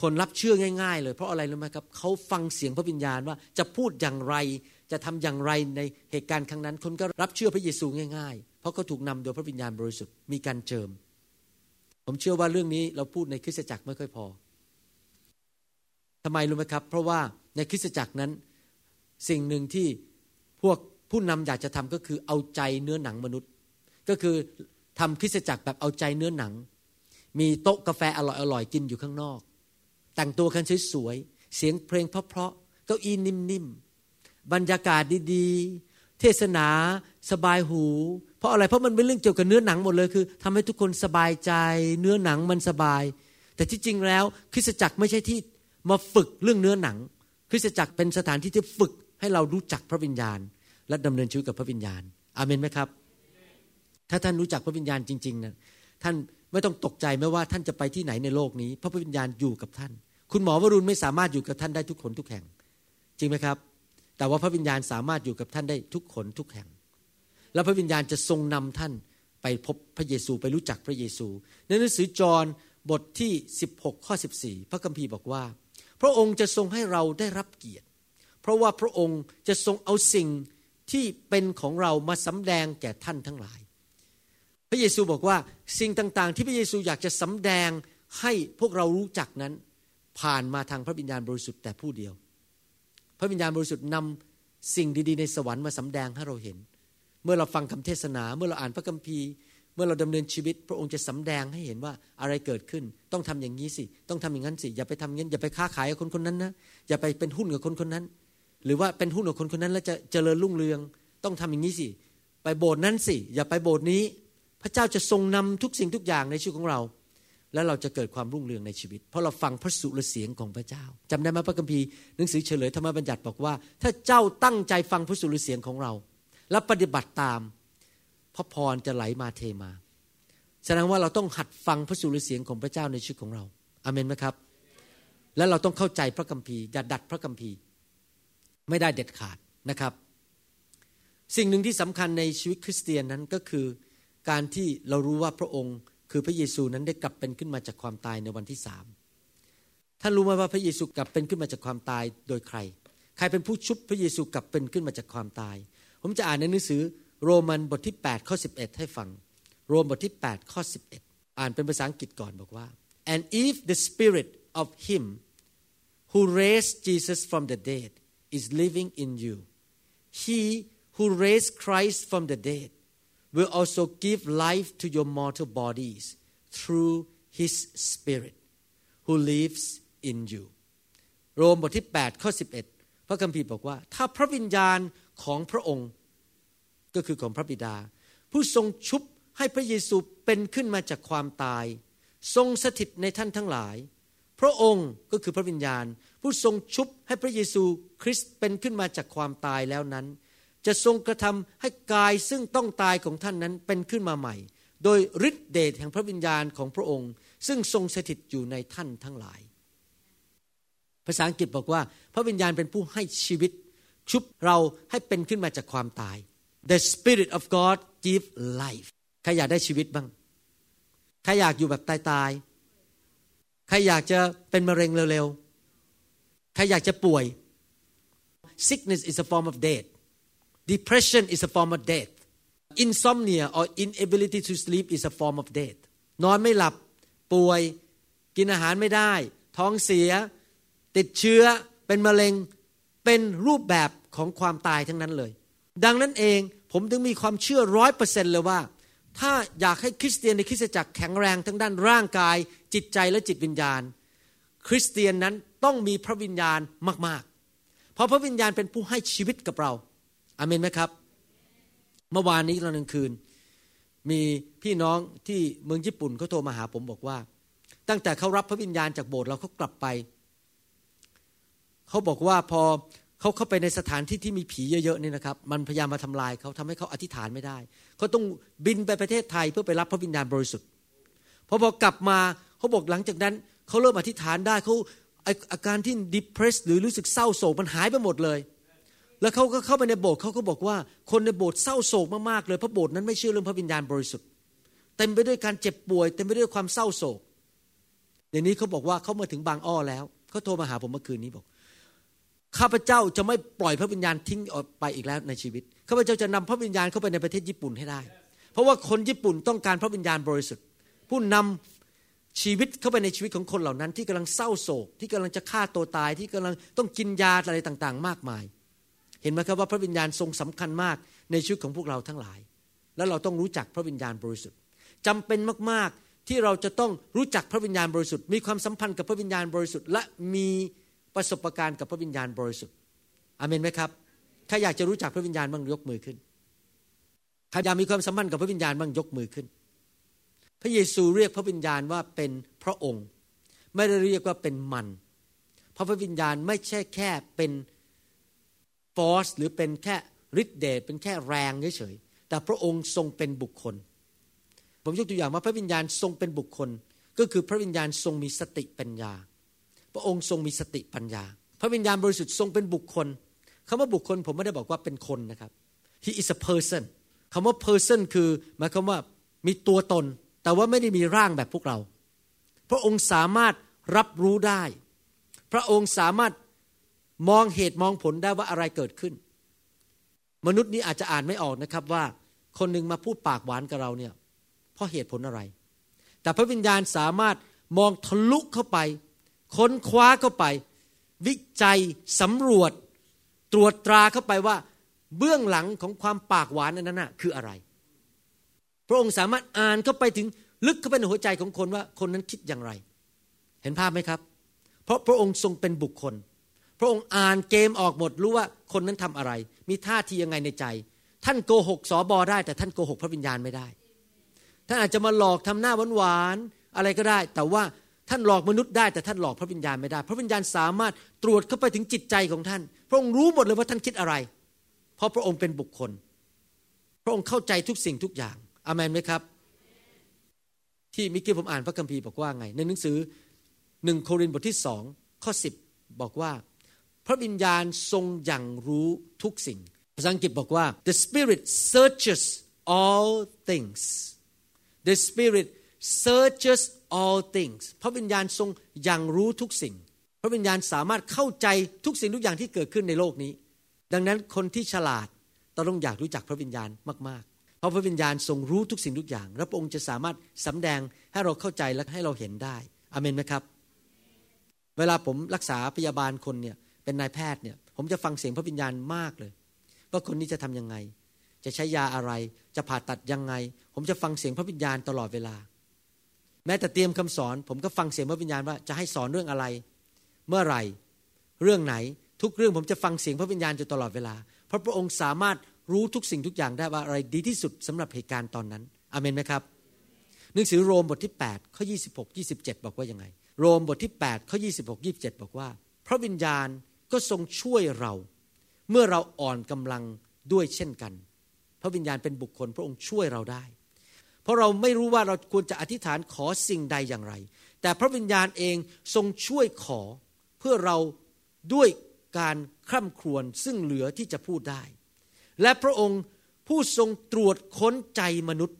คนรับเชื่อง่าย ๆ เลยเพราะอะไรรู้ไหมครับเขาฟังเสียงพระวิญญาณว่าจะพูดอย่างไรจะทำอย่างไรในเหตุการณ์ครั้งนั้น คนก็รับเชื่อพระเยซูง่ายๆ เพราะเขาถูกนำโดยพระวิญญาณบริสุทธิ์มีการเจิม ผมเชื่อว่าเรื่องนี้เราพูดในคริสตจักรไม่ค่อยพอทำไมรู้ไหมครับ เพราะว่าในคริสตจักรนั้น สิ่งหนึ่งที่พวกผู้นำอยากจะทำก็คือเอาใจเนื้อหนังมนุษย์ ก็คือทำคริสตจักรแบบเอาใจเนื้อหนัง มีโต๊ะกาแฟอร่อยๆกินอยู่ข้างนอก แต่งตัวกันสวยๆเสียงเพลงเพราะๆเก้าอี้นิ่มๆ บรรยากาศดีๆ เทศนาสบายหู เพราะอะไรเพราะมันเป็นเรื่องเกี่ยวกับเนื้อหนังหมดเลยคือทำให้ทุกคนสบายใจ เนื้อหนังมันสบาย แต่ที่จริงแล้วคริสตจักรไม่ใช่ที่มาฝึกเรื่องเนื้อหนัง คริสตจักรเป็นสถานที่ที่ฝึกให้เรารู้จักพระวิญญาณ และดำเนินชีวิตกับพระวิญญาณ อาเมนไหมครับ ถ้าท่านรู้จักพระวิญญาณจริงๆนะท่านไม่ต้องตกใจไม่ว่าท่านจะไปที่ไหนในโลกนี้ พระพระวิญญาณอยู่กับท่าน คุณหมอวรุณไม่สามารถอยู่กับท่านได้ทุกคนทุกแห่ง จริงไหมครับ แต่ว่าพระวิญญาณสามารถอยู่กับท่านได้ทุกคนทุกแห่ง และพระวิญญาณจะทรงนำท่านไปพบพระเยซูไปรู้จักพระเยซู ในหนังสือจอห์นบทที่ 16 ข้อ 14 พระคัมภีร์บอกว่า พระองค์จะทรงให้เราได้รับเกียรติ เพราะว่าพระองค์จะทรงเอาสิ่งที่เป็นของเรามาสำแดงแก่ท่านทั้งหลาย พระเยซูบอกว่าสิ่งต่างๆ ที่พระเยซูอยากจะสำแดงให้พวกเรารู้จักนั้น ผ่านมาทางพระวิญญาณบริสุทธิ์แต่ผู้เดียว ระวิญญาณบริสุทธิ์นำสิ่งดีๆ ในสวรรค์มาสำแดงให้เราเห็น เมื่อเราฟังคำเทศนา เมื่อเราอ่านพระคัมภีร์ เมื่อเราดำเนินชีวิต พระองค์จะสำแดงให้เห็นว่าอะไรเกิดขึ้น ต้องทำอย่างนี้สิ ต้องทำอย่างนั้นสิ อย่าไปทำงั้น อย่าไปค้าขายกับคนคนนั้นนะ อย่าไปเป็นหุ้นกับคนคนนั้น หรือว่าเป็นหุ้นกับคนคนนั้นแล้วจะเจริญรุ่งเรือง ต้องทำอย่างนี้สิ ไปโบสถ์นั้นสิ อย่าไปโบสถ์นี้ พระเจ้าจะทรงนำทุกสิ่งทุกอย่างในชีวิตของเรา แล้วเราจะเกิดความรุ่งเรืองในชีวิต เพราะเราฟังพระสุรเสียงของพระเจ้าจำได้ไหมพระคัมภีร์หนังสือเฉลยธรรมบัญญัติบอกว่า ถ้าเจ้าตั้งใจฟังพระสุรเสียงของเรา และปฏิบัติตาม พระพรจะไหลมาเทมา แสดงว่าเราต้องหัดฟังพระสุรเสียงของพระเจ้าในชีวิตของเราอาเมนไหมครับ และเราต้องเข้าใจพระคัมภีร์อย่าดัดพระคัมภีร์ ไม่ได้เด็ดขาดนะครับ สิ่งหนึ่งที่สำคัญในชีวิตคริสเตียนนั้นก็คือการที่เรารู้ว่าพระองค์ คือพระเยซูนั้นได้กลับเป็นขึ้นมาจากความตายในวันที่สามท่านรู้ไหมว่าพระเยซูกลับเป็นขึ้นมาจากความตายโดยใคร ใครเป็นผู้ชุบพระเยซูกลับเป็นขึ้นมาจากความตาย ผมจะอ่านในหนังสือโรมันบทที่8ข้อ11 ให้ฟัง โรมบทที่8ข้อ11 อ่านเป็นภาษาอังกฤษก่อนบอกว่า and if the spirit of him who raised Jesus from the dead is living in you he who raised Christ from the dead will also give life to your mortal bodies through his spirit who lives in you โรมบทที่ 8 ข้อ 11 พระคัมภีร์บอกว่า ถ้าพระวิญญาณของพระองค์ ก็คือของพระบิดา ผู้ทรงชุบให้พระเยซูเป็นขึ้นมาจากความตาย ทรงสถิตในท่านทั้งหลาย พระองค์ก็คือพระวิญญาณ ผู้ทรงชุบให้พระเยซูคริสต์เป็นขึ้นมาจากความตายแล้วนั้น จะทรงกระทำให้กายซึ่งต้องตายของท่านนั้นเป็นขึ้นมาใหม่ โดยฤทธิเดชแห่งพระวิญญาณของพระองค์ ซึ่งทรงสถิตอยู่ในท่านทั้งหลาย ภาษาอังกฤษบอกว่า พระวิญญาณเป็นผู้ให้ชีวิต ชุบเราให้เป็นขึ้นมาจากความตาย The Spirit of God give life ใครอยากได้ชีวิตบ้างใครอยากอยู่แบบตายๆใครอยากจะเป็นมะเร็งเร็วๆใครอยากจะป่วย sickness is a form of death depression is a form of death insomnia or inability to sleep is a form of death นอนไม่หลับ ป่วย กินอาหารไม่ได้ ท้องเสีย ติดเชื้อ เป็นมะเร็ง เป็นรูปแบบของความตายทั้งนั้นเลย ดังนั้นเองผมถึงมีความเชื่อร้อยเปอร์เซ็นเลยว่า ถ้าอยากให้คริสเตียนในคริสตจักรแข็งแรงทั้งด้านร่างกาย จิตใจและจิตวิญญาณ คริสเตียนนั้นต้องมีพระวิญญาณมากๆ เพราะพระวิญญาณเป็นผู้ให้ชีวิตกับเรา อเมนไหมครับ เมื่อวานนี้ตอนกลางคืน มีพี่น้องที่เมืองญี่ปุ่นเขาโทรมาหาผมบอกว่า ตั้งแต่เขารับพระวิญญาณจากโบสถ์เราเขากลับไป เขาบอกว่าพอเขาเข้าไปในสถานที่ที่มีผีเยอะๆนี่นะครับ มันพยายามมาทำลายเขาทำให้เขาอธิษฐานไม่ได้เขาต้องบินไปประเทศไทยเพื่อไปรับพระวิญญาณบริสุทธิ์พอพอกลับมาเขาบอกหลังจากนั้นเขาเริ่มอธิษฐานได้เขาอาการที่ depressed หรือรู้สึกเศร้าโศกมันหายไปหมดเลย แล้วเขาก็เข้าไปในโบสถ์เขาก็บอกว่า คนในโบสถ์เศร้าโศกมากๆเลยเพราะโบสถ์นั้นไม่เชื่อเรื่องพระวิญญาณบริสุทธิ์เต็มไปด้วยการเจ็บป่วยเต็มไปด้วยความเศร้าโศกเดี๋ยวนี้เขาบอกว่าเขามาถึงบางอ้อแล้วเขาโทรมาหาผมเมื่อคืนนี้บอกข้าพเจ้าจะไม่ปล่อยพระวิญญาณทิ้งออกไปอีกแล้วในชีวิตข้าพเจ้าจะนำพระวิญญาณเข้าไปในประเทศญี่ปุ่นให้ได้ เพราะว่าคนญี่ปุ่นต้องการพระวิญญาณบริสุทธิ์ ผู้นำชีวิตเข้าไปในชีวิตของคนเหล่านั้น ที่กำลังเศร้าโศก ที่กำลังจะฆ่าตัวตายที่กำลังต้องกินยาอะไรต่างๆ มากมาย เห็นไหมครับว่าพระวิญญาณทรงสำคัญมากในชีวิตของพวกเราทั้งหลาย แล้วเราต้องรู้จักพระวิญญาณบริสุทธิ์จำเป็นมากๆที่เราจะต้องรู้จักพระวิญญาณบริสุทธิ์ มีความสัมพันธ์กับพระวิญญาณบริสุทธิ์ และมีประสบการณ์กับพระวิญญาณบริสุทธิ์อเมนไหมครับใครอยากจะรู้จักพระวิญญาณบ้างยกมือขึ้นใครอยากมีความสัมพันธ์กับพระวิญญาณบ้างยกมือขึ้น พระเยซูเรียกพระวิญญาณว่าเป็นพระองค์ ไม่ได้เรียกว่าเป็นมัน เพราะพระวิญญาณไม่ใช่แค่เป็น ฟอสหรือเป็นแค่ฤทธิเดชเป็นแค่แรงเฉยๆแต่พระองค์ทรงเป็นบุคคล ผมยกตัวอย่างว่าพระวิญญาณทรงเป็นบุคคล ก็คือพระวิญญาณทรงมีสติปัญญา พระองค์ทรงมีสติปัญญา พระวิญญาณบริสุทธิ์ทรงเป็นบุคคลคำว่าบุคคลผมไม่ได้บอกว่าเป็นคนนะครับ he is a person คำว่า person คือหมายความว่ามีตัวตน แต่ว่าไม่ได้มีร่างแบบพวกเรา พระองค์สามารถรับรู้ได้ พระองค์สามารถ มองเหตุมองผลได้ว่าอะไรเกิดขึ้น มนุษย์นี้อาจจะอ่านไม่ออกนะครับว่า คนหนึ่งมาพูดปากหวานกับเราเนี่ยเพราะเหตุผลอะไร แต่พระวิญญาณสามารถมองทะลุเข้าไป ค้นคว้าเข้าไป วิจัยสำรวจ ตรวจตราเข้าไปว่า เบื้องหลังของความปากหวานนั้นน่ะคืออะไร พระองค์สามารถอ่านเข้าไปถึงลึกเข้าไปในหัวใจของคนว่าคนนั้นคิดอย่างไร เห็นภาพไหมครับ เพราะพระองค์ทรงเป็นบุคคล ระองค์อ่านเกมออกหมดรู้ว่าคนนั้นทำอะไร มีท่าทียังไงในใจ ท่านโกหกสอบอได้ แต่ท่านโกหกพระวิญญาณไม่ได้ ท่านอาจจะมาหลอกทำหน้าหวานๆอะไรก็ได้ แต่ว่าท่านหลอกมนุษย์ได้แต่ท่านหลอกพระวิญญาณไม่ได้ พระวิญญาณสามารถตรวจเข้าไปถึงจิตใจของท่าน พระองค์รู้หมดเลยว่าท่านคิดอะไร เพราะพระองค์เป็นบุคคล พระองค์เข้าใจทุกสิ่งทุกอย่างอเมนไหมครับ ที่มิกี้ผมอ่านพระคัมภีร์บอกว่าไง ในหนังสือหนึ่งโครินธ์บทที่สองข้อสิบบอกว่า พระวิญญาณทรงอย่างรู้ทุกสิ่ง ภาษาอังกฤษบอกว่า the spirit searches all things the spirit searches all things พระวิญญาณทรงอย่างรู้ทุกสิ่ง พระวิญญาณสามารถเข้าใจทุกสิ่งทุกอย่างที่เกิดขึ้นในโลกนี้ ดังนั้นคนที่ฉลาดต้องอยากรู้จักพระวิญญาณมาก ๆ เพราะพระวิญญาณทรงรู้ทุกสิ่งทุกอย่าง และพระองค์จะสามารถสำแดงให้เราเข้าใจและให้เราเห็นได้อเมนไหมครับ เวลาผมรักษาพยาบาลคนเนี่ย เป็นนายแพทย์เนี่ย ผมจะฟังเสียงพระวิญญาณมากเลย ว่าคนนี้จะทำยังไง จะใช้ยาอะไร จะผ่าตัดยังไง ผมจะฟังเสียงพระวิญญาณตลอดเวลา แม้แต่เตรียมคำสอน ผมก็ฟังเสียงพระวิญญาณว่าจะให้สอนเรื่องอะไร เมื่อไหร่ เรื่องไหน ทุกเรื่องผมจะฟังเสียงพระวิญญาณอยู่ตลอดเวลา เพราะพระองค์สามารถรู้ทุกสิ่งทุกอย่างได้ว่าอะไรดีที่สุดสำหรับเหตุการณ์ตอนนั้น อเมนไหมครับหนังสือโรมบทที่8ข้อ26 27 บอกว่ายังไง โรมบทที่8ข้อ26 27 บอกว่า พระวิญญาณ ก็ทรงช่วยเรา เมื่อเราอ่อนกำลังด้วยเช่นกัน พระวิญญาณเป็นบุคคลพระองค์ช่วยเราได้ เพราะเราไม่รู้ว่าเราควรจะอธิษฐานขอสิ่งใดอย่างไร แต่พระวิญญาณเองทรงช่วยขอเพื่อเราด้วยการคร่ำครวญซึ่งเหลือที่จะพูดได้ และพระองค์ผู้ทรงตรวจค้นใจมนุษย์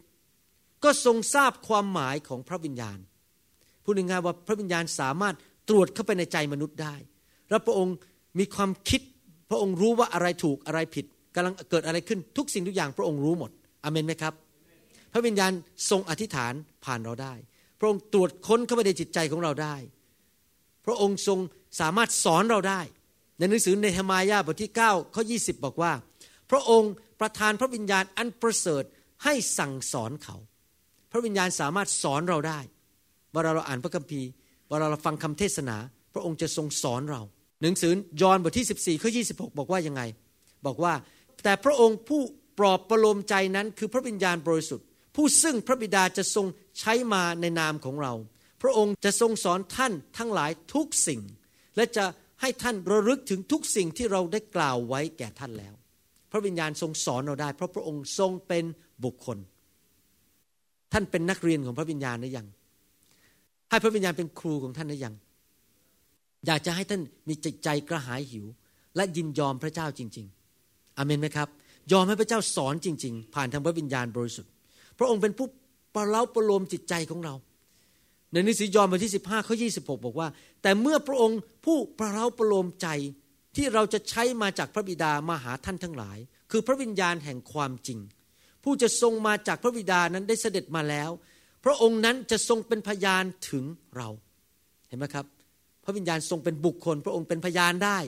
ก็ทรงทราบความหมายของพระวิญญาณพูดง่ายๆว่าพระวิญญาณสามารถตรวจเข้าไปในใจมนุษย์ได้ และพระองค์ มีความคิดพระองค์รู้ว่าอะไรถูกอะไรผิดกำลังเกิดอะไรขึ้นทุกสิ่งทุกอย่างพระองค์รู้หมดอเมนไหมครับ พระวิญญาณทรงอธิษฐานผ่านเราได้ พระองค์ตรวจค้นเข้าไปในจิตใจของเราได้ พระองค์ทรงสามารถสอนเราได้ ในหนังสือในเฮมายาบทที่9ข้อ20 บอกว่า พระองค์ประทานพระวิญญาณอันประเสริฐให้สั่งสอนเขา พระวิญญาณสามารถสอนเราได้เวลาเราอ่านพระคัมภีร์เวลาเราฟังคำเทศนา พระองค์จะทรงสอนเรา หนังสือยอห์นบทที่ 14ข้อ26 บอกว่ายังไง บอกว่าแต่พระองค์ผู้ปลอบประโลมใจนั้นคือพระวิญญาณบริสุทธิ์ ผู้ซึ่งพระบิดาจะทรงใช้มาในนามของเรา พระองค์จะทรงสอนท่านทั้งหลายทุกสิ่ง และจะให้ท่านระลึกถึงทุกสิ่งที่เราได้กล่าวไว้แก่ท่านแล้ว พระวิญญาณทรงสอนเราได้ เพราะพระองค์ทรงเป็นบุคคล ท่านเป็นนักเรียนของพระวิญญาณหรือยัง ให้พระวิญญาณเป็นครูของท่านหรือยัง อยากจะให้ท่านมีจิตใจกระหายหิว และยินยอมพระเจ้าจริง ๆอเมนไหมครับ ยอมให้พระเจ้าสอนจริง ๆ ผ่านทางพระวิญญาณบริสุทธิ์ พระองค์เป็นผู้ประเล้าประโลมจิตใจของเรา ในหนังสือยอห์นบทที่ 15 ข้อ 26 บอกว่า แต่เมื่อพระองค์ผู้ประเล้าประโลมใจที่เราจะใช้มาจากพระบิดามาหาท่านทั้งหลาย คือพระวิญญาณแห่งความจริง ผู้จะทรงมาจากพระบิดานั้นได้เสด็จมาแล้ว พระองค์นั้นจะทรงเป็นพยานถึงเราเห็นไหมครับ พระวิญญาณทรงเป็นบุคคล พระองค์เป็นพยานได้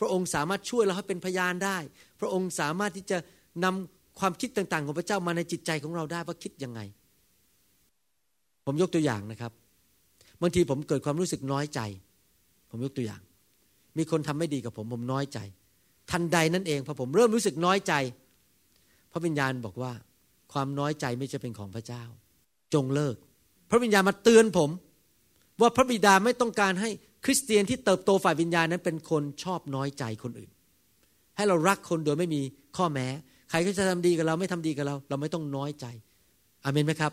พระองค์สามารถช่วยเราให้เป็นพยานได้ พระองค์สามารถที่จะนำความคิดต่างๆ ของพระเจ้ามาในจิตใจของเราได้ว่าคิดยังไง ผมยกตัวอย่างนะครับบางทีผมเกิดความรู้สึกน้อยใจ ผมยกตัวอย่าง มีคนทำไม่ดีกับผมผมน้อยใจ ทันใดนั่นเองพอผมเริ่มรู้สึกน้อยใจ พระวิญญาณบอกว่า ความน้อยใจไม่จะเป็นของพระเจ้า จงเลิก พระวิญญาณมาเตือนผม ว่าพระบิดาไม่ต้องการให้ คริสเตียนที่เติบโตฝ่ายวิญญาณนั้นเป็นคนชอบน้อยใจคนอื่น ให้เรารักคนโดยไม่มีข้อแม้ ใครก็จะทำดีกับเราไม่ทำดีกับเรา เราไม่ต้องน้อยใจอเมนไหมครับ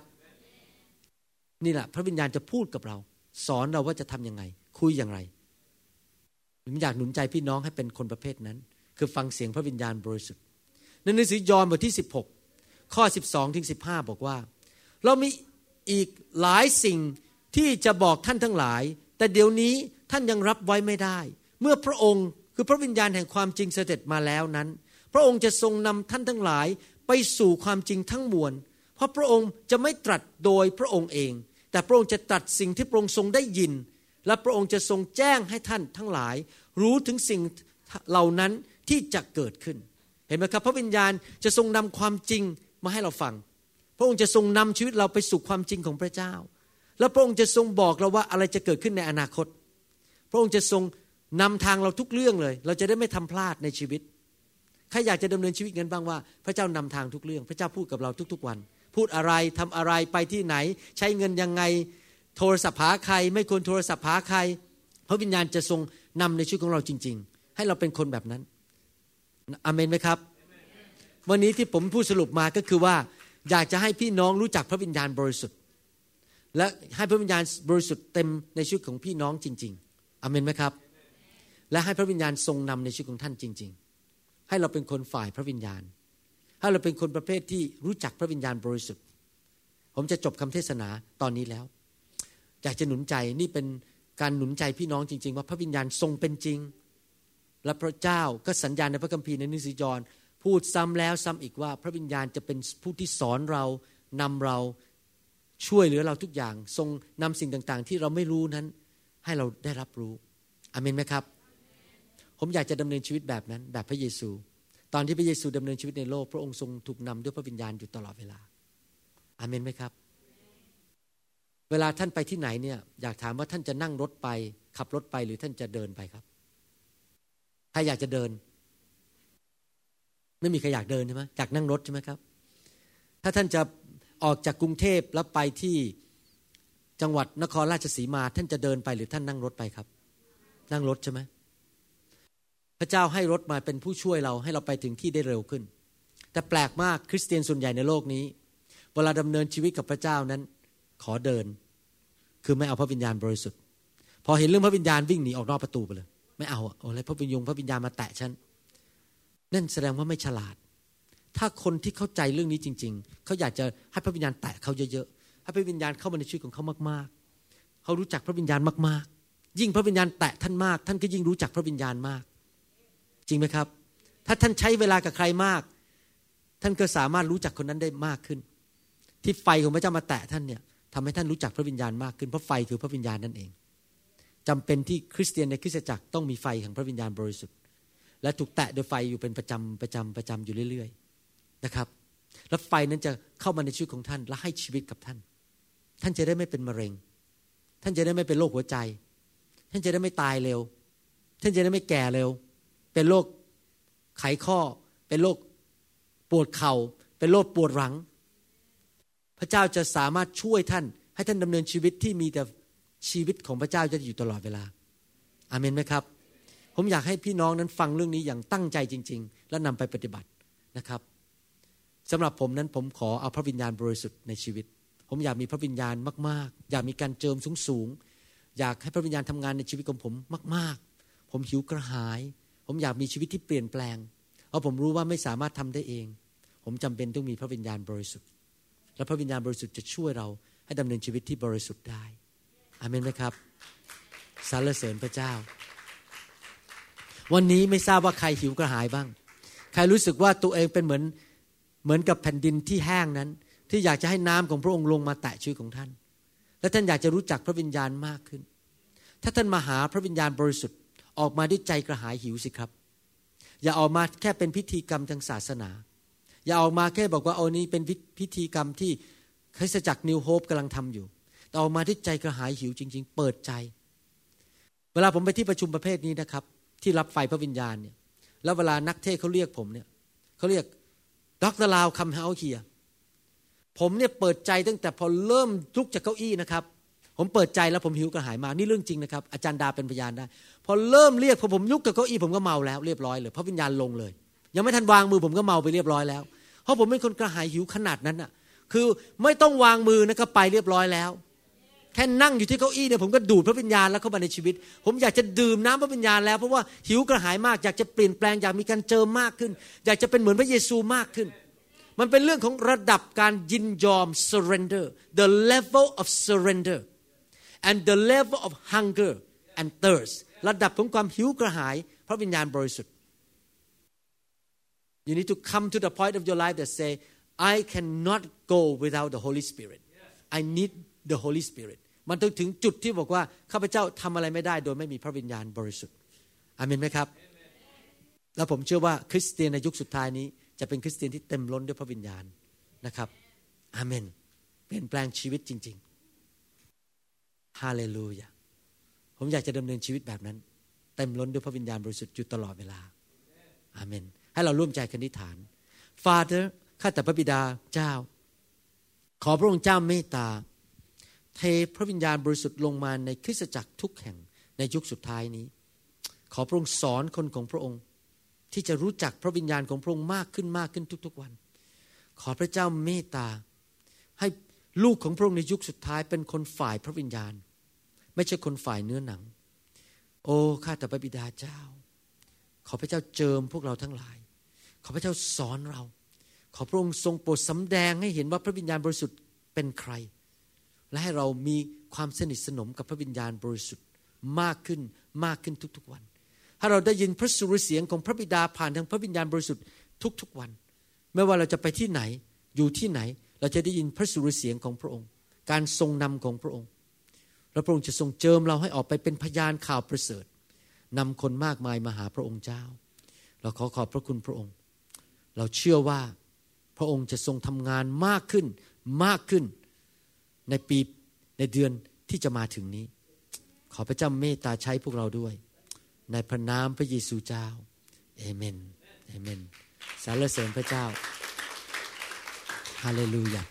นี่แหละ พระวิญญาณจะพูดกับเรา สอนเราว่าจะทํำยังไง คุยอย่างไรผมอยากหนุนใจพี่น้องให้เป็นคนประเภทนั้น คือฟังเสียงพระวิญญาณบริสุทธิ์ในหนังสือยอห์นบทที่ 16 ข้อ 12ถึง15 บอกว่า เรามีอีกหลายสิ่งที่จะบอกท่านทั้งหลาย แต่เดี๋ยวนี้ ท่านยังรับไว้ไม่ได้ เมื่อพระองค์คือพระวิญญาณแห่งความจริงเสด็จมาแล้วนั้น พระองค์จะทรงนำท่านทั้งหลายไปสู่ความจริงทั้งมวล เพราะพระองค์จะไม่ตรัสโดยพระองค์เอง แต่พระองค์จะตรัสสิ่งที่พระองค์ทรงได้ยิน และพระองค์จะทรงแจ้งให้ท่านทั้งหลาย รู้ถึงสิ่งเหล่านั้นที่จะเกิดขึ้น เห็นไหมครับ พระวิญญาณจะทรงนำความจริงมาให้เราฟัง พระองค์จะทรงนำชีวิตเราไปสู่ความจริงของพระเจ้า แล้วพระองค์จะทรงบอกเราว่าอะไรจะเกิดขึ้นในอนาคต พระองค์จะทรงนำทางเราทุกเรื่องเลย เราจะได้ไม่ทำพลาดในชีวิตใครอยากจะดำเนินชีวิตกันบ้างว่า พระเจ้านำทางทุกเรื่อง พระเจ้าพูดกับเราทุก ๆ วัน พูดอะไรทำอะไรไปที่ไหน ใช้เงินยังไง โทรศัพท์หาใคร ไม่ควรโทรศัพท์หาใคร พระวิญญาณจะทรงนำในชีวิตของเราจริง ๆ ให้เราเป็นคนแบบนั้นอเมนไหมครับ วันนี้ที่ผมพูดสรุปมาก็คือว่า อยากจะให้พี่น้องรู้จักพระวิญญาณบริสุทธิ์ และให้พระวิญญาณบริสุทธิ์เต็มในชีวิตของพี่น้องจริง ๆ อเมนไหมครับ และให้พระวิญญาณทรงนำในชีวิตของท่านจริง ๆ ให้เราเป็นคนฝ่ายพระวิญญาณ ให้เราเป็นคนประเภทที่รู้จักพระวิญญาณบริสุทธิ์ ผมจะจบคำเทศนาตอนนี้แล้ว อยากจะหนุนใจนี่เป็นการหนุนใจพี่น้องจริง ๆ ว่าพระวิญญาณทรงเป็นจริง และพระเจ้าก็สัญญาณในพระคัมภีร์ในนิสิจรพูดซ้ำแล้วซ้ำอีกว่าพระวิญญาณจะเป็นผู้ที่สอนเรานำเราช่วยเหลือเราทุกอย่าง ทรงนำสิ่งต่างๆ ที่เราไม่รู้นั้น ให้เราได้รับรู้อเมนไหมครับ ผมอยากจะดำเนินชีวิตแบบนั้น แบบพระเยซู ตอนที่พระเยซูดำเนินชีวิตในโลก พระองค์ทรงถูกนำด้วยพระวิญญาณอยู่ตลอดเวลาอเมนไหมครับ เวลาท่านไปที่ไหนเนี่ย อยากถามว่าท่านจะนั่งรถไป ขับรถไปหรือท่านจะเดินไปครับใครอยากจะเดิน ไม่มีใครอยากเดินใช่ไหมอยากนั่งรถใช่ไหมครับ ถ้าท่านจะออกจากกรุงเทพแล้วไปที่ จังหวัดนครราชสีมา ท่านจะเดินไปหรือท่านนั่งรถไปครับ นั่งรถใช่ไหมพระเจ้าให้รถมาเป็นผู้ช่วยเราให้เราไปถึงที่ได้เร็วขึ้น แต่แปลกมากคริสเตียนส่วนใหญ่ในโลกนี้ เวลาดำเนินชีวิตกับพระเจ้านั้น ขอเดิน คือไม่เอาพระวิญญาณบริสุทธิ์ พอเห็นเรื่องพระวิญญาณวิ่งหนีออกนอกประตูไปเลย ไม่เอาอะไรพระวิญญาณพระวิญญาณมาแตะฉันนั่นแสดงว่าไม่ฉลาด ถ้าคนที่เข้าใจเรื่องนี้จริง ๆ เขาอยากจะให้พระวิญญาณแตะเขาเยอะๆ พระวิญญาณเข้ามาในชีวิตของเขามากๆ เขารู้จักพระวิญญาณมากๆ ยิ่งพระวิญญาณแตะท่านมาก ท่านก็ยิ่งรู้จักพระวิญญาณมาก จริงไหมครับ ถ้าท่านใช้เวลากับใครมาก ท่านก็สามารถรู้จักคนนั้นได้มากขึ้น ที่ไฟของพระเจ้ามาแตะท่านเนี่ยทำให้ท่านรู้จักพระวิญญาณมากขึ้นเพราะไฟคือพระวิญญาณนั่นเองจำเป็นที่คริสเตียนในคริสตจักรต้องมีไฟแห่งพระวิญญาณบริสุทธิ์ และถูกแตะโดยไฟอยู่เป็นประจำประจำประจำอยู่เรื่อย ๆ นะครับ แล้วไฟนั้นจะเข้ามาในชีวิตของท่านและให้ชีวิตกับท่าน ท่านจะได้ไม่เป็นมะเร็ง ท่านจะได้ไม่เป็นโรคหัวใจ ท่านจะได้ไม่ตายเร็ว ท่านจะได้ไม่แก่เร็ว เป็นโรคไขข้อ เป็นโรคปวดเข่า เป็นโรคปวดหลัง พระเจ้าจะสามารถช่วยท่าน ให้ท่านดำเนินชีวิตที่มีแต่ชีวิตของพระเจ้าจะอยู่ตลอดเวลา อาเมนไหมครับ ผมอยากให้พี่น้องนั้นฟังเรื่องนี้อย่างตั้งใจจริง ๆ และนำไปปฏิบัตินะครับสำหรับผมนั้นผมขอเอาพระวิญญาณบริสุทธิ์ในชีวิต ผมอยากมีพระวิญญาณมาก ๆ อยากมีการเจิมสูงๆ อยากให้พระวิญญาณทำงานในชีวิตของผมมาก ๆ ผมหิวกระหาย ผมอยากมีชีวิตที่เปลี่ยนแปลง เพราะผมรู้ว่าไม่สามารถทำได้เอง ผมจำเป็นต้องมีพระวิญญาณบริสุทธิ์ และพระวิญญาณบริสุทธิ์จะช่วยเราให้ดำเนินชีวิตที่บริสุทธิ์ได้อาเมนไหมครับสรรเสริญพระเจ้า วันนี้ไม่ทราบว่าใครหิวกระหายบ้าง ใครรู้สึกว่าตัวเองเป็นเหมือนเหมือนกับแผ่นดินที่แห้งนั้น ที่อยากจะให้น้ำของพระองค์ลงมาแตะชีวิตของท่าน และท่านอยากจะรู้จักพระวิญญาณมากขึ้น ถ้าท่านมาหาพระวิญญาณบริสุทธิ์ออกมาด้วยใจกระหายหิวสิครับ อย่าออกมาแค่เป็นพิธีกรรมทางศาสนา อย่าออกมาแค่บอกว่าโอ้นี้เป็นพิธีกรรมที่คริสตจักรนิวโฮปกำลังทำอยู่แต่ออกมาด้วยใจกระหายหิวจริง ๆ เปิดใจ เวลาผมไปที่ประชุมประเภทนี้นะครับ ที่รับไฟพระวิญญาณเนี่ยแล้วเวลานักเทศเขาเรียกผมเนี่ยเขาเรียกดรลาวคัมเฮาเฮีย ผมเนี่ยเปิดใจตั้งแต่พอเริ่มลุกจากเก้าอี้นะครับ ผมเปิดใจแล้วผมหิวกระหายมากนี่เรื่องจริงนะครับ อาจารย์ดาเป็นพยานได้ พอเริ่มเรียกพอผมลุกจากเก้าอี้ผมก็เมาแล้วเรียบร้อยเลยพระวิญญาณลงเลย ยังไม่ทันวางมือผมก็เมาไปเรียบร้อยแล้ว เพราะผมเป็นคนกระหายหิวขนาดนั้นอะคือไม่ต้องวางมือนะครับไปเรียบร้อยแล้ว แค่นั่งอยู่ที่เก้าอี้เนี่ยผมก็ดูดพระวิญญาณแล้วเข้ามาในชีวิต ผมอยากจะดื่มน้ำพระวิญญาณแล้วเพราะว่าหิวกระหายมากอยากจะเปลี่ยนแปลงอยากมีการเจอมากขึ้น อยากจะเป็นเหมือนพระเยซูมากขึ้น มันเป็นเรื่องของระดับการยินยอม surrender the level of surrender and the level of hunger and thirst ระดับของความหิวกระหายพระวิญญาณบริสุทธิ์ You need to come to the point of your life that say I cannot go without the Holy Spirit I need the Holy Spirit มันต้องถึงจุดที่บอกว่าข้าพเจ้าทำอะไรไม่ได้ โดยไม่มีพระวิญญาณบริสุทธิ์อาเมนไหมครับ แล้วผมเชื่อว่าคริสเตียนในยุคสุดท้ายนี้ จะเป็นคริสเตียนที่เต็มล้นด้วยพระวิญญาณนะครับ อาเมน เปลี่ยนแปลงชีวิตจริงๆ ฮาเลลูยา ผมอยากจะดำเนินชีวิตแบบนั้น เต็มล้นด้วยพระวิญญาณบริสุทธิ์อยู่ตลอดเวลา อาเมน ให้เราร่วมใจกันอธิษฐาน Father ข้าแต่พระบิดาเจ้า ขอพระองค์เจ้าเมตตา เทพระวิญญาณบริสุทธิ์ลงมาในคริสตจักรทุกแห่งในยุคสุดท้ายนี้ ขอพระองค์สอนคนของพระองค์ ที่จะรู้จักพระวิญญาณของพระองค์มากขึ้นมากขึ้นทุกๆวัน ขอพระเจ้าเมตตา ให้ลูกของพระองค์ในยุคสุดท้ายเป็นคนฝ่ายพระวิญญาณ ไม่ใช่คนฝ่ายเนื้อหนัง โอ้ข้าแต่พระบิดาเจ้า ขอพระเจ้าเจิมพวกเราทั้งหลาย ขอพระเจ้าสอนเรา ขอพระองค์ทรงโปรดสำแดงให้เห็นว่าพระวิญญาณบริสุทธิ์เป็นใคร และให้เรามีความสนิทสนมกับพระวิญญาณบริสุทธิ์มากขึ้นมากขึ้นทุกๆวัน ถ้าเราได้ยินพระสุรเสียงของพระบิดาผ่านทางพระวิญญาณบริสุทธิ์ทุกๆวัน ไม่ว่าเราจะไปที่ไหนอยู่ที่ไหน เราจะได้ยินพระสุรเสียงของพระองค์ การทรงนำของพระองค์และพระองค์จะทรงเจิมเราให้ออกไปเป็นพยานข่าวประเสริฐนำคนมากมายมาหาพระองค์เจ้า เราขอขอบพระคุณพระองค์ เราเชื่อว่าพระองค์จะทรงทำงานมากขึ้นมากขึ้นในปีในเดือนที่จะมาถึงนี้ ขอพระเจ้าเมตตาใช้พวกเราด้วย ในพระนามพระเยซูเจ้าเอเมนเอเมนสรรเสริญพระเจ้าฮาเลลูยา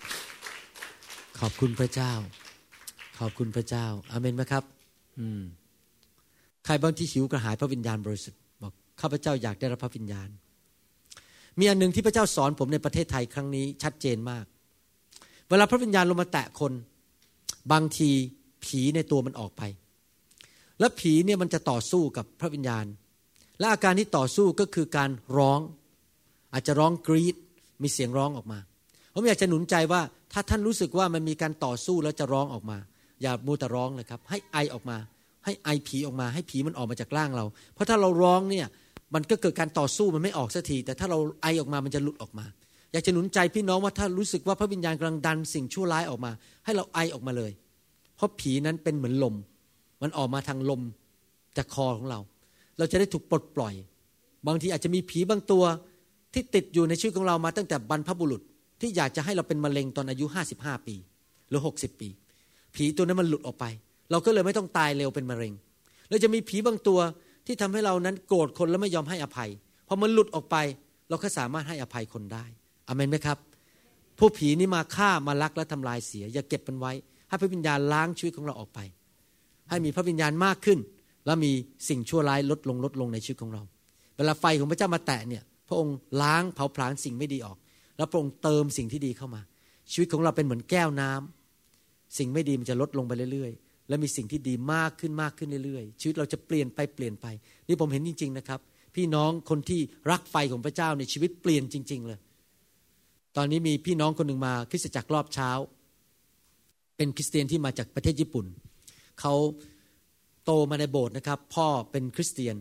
ขอบคุณพระเจ้า ขอบคุณพระเจ้าอาเมนไหมครับ อืม ใครบางที่หิวกระหายพระวิญญาณบริสุทธิ์บอกข้าพเจ้าอยากได้รับพระวิญญาณ มีอันหนึ่งที่พระเจ้าสอนผมในประเทศไทยครั้งนี้ ชัดเจนมาก เวลาพระวิญญาณลงมาแตะคน บางทีผีในตัวมันออกไป แล้วผีเนี่ยมันจะต่อสู้กับพระวิญญาณ และอาการที่ต่อสู้ก็คือการร้อง อาจจะร้องกรีดมีเสียงร้องออกมาผมอยากจะหนุนใจว่าถ้าท่านรู้สึกว่ามันมีการต่อสู้แล้วจะร้องออกมา อย่ามูแต่ร้องเลยครับให้ไอออกมา ให้ไอผีออกมา ให้ผีมันออกมาจากร่างเรา เพราะถ้าเราร้องเนี่ยมันก็เกิดการต่อสู้มันไม่ออกสักที แต่ถ้าเราไอออกมามันจะหลุดออกมา อยากจะหนุนใจพี่น้องว่าถ้ารู้สึกว่าพระวิญญาณกำลังดันสิ่งชั่วร้ายออกมา ให้เราไอออกมาเลย เพราะผีนั้นเป็นเหมือนลม มันออกมาทางลมจากคอของเรา เราจะได้ถูกปลดปล่อย บางทีอาจจะมีผีบางตัวที่ติดอยู่ในชีวิตของเรามาตั้งแต่บรรพบุรุษที่อยากจะให้เราเป็นมะเร็งตอนอายุ 55 ปี หรือ 60 ปี ผีตัวนั้นมันหลุดออกไป เราก็เลยไม่ต้องตายเร็วเป็นมะเร็ง แล้วจะมีผีบางตัวที่ทำให้เรานั้นโกรธคนแล้วไม่ยอมให้อภัยพอมันหลุดออกไป เราก็สามารถให้อภัยคนได้อเมนไหมครับพวกผีนี่มาฆ่ามาลักและทำลายเสีย อย่าเก็บมันไว้ ให้พระวิญญาณล้างชีวิตของเราออกไป ให้มีพระวิญญาณมากขึ้น แล้วมีสิ่งชั่วร้ายลดลงลดลงในชีวิตของเรา เวลาไฟของพระเจ้ามาแตะเนี่ยพระองค์ล้างเผาผลาญสิ่งไม่ดีออก แล้วพระองค์เติมสิ่งที่ดีเข้ามา ชีวิตของเราเป็นเหมือนแก้วน้ำสิ่งไม่ดีมันจะลดลงไปเรื่อยๆ และมีสิ่งที่ดีมากขึ้นมากขึ้นเรื่อยๆ ชีวิตเราจะเปลี่ยนไปเปลี่ยนไป นี่ผมเห็นจริง ๆนะครับ พี่น้องคนที่รักไฟของพระเจ้าในชีวิตเปลี่ยนจริง ๆ เลย ตอนนี้มีพี่น้องคนหนึ่งมาคริสตจักรรอบเช้า เป็นคริสเตียนที่มาจากประเทศญี่ปุ่น เขาโตมาในโบสถ์นะครับ พ่อเป็นคริสเตียน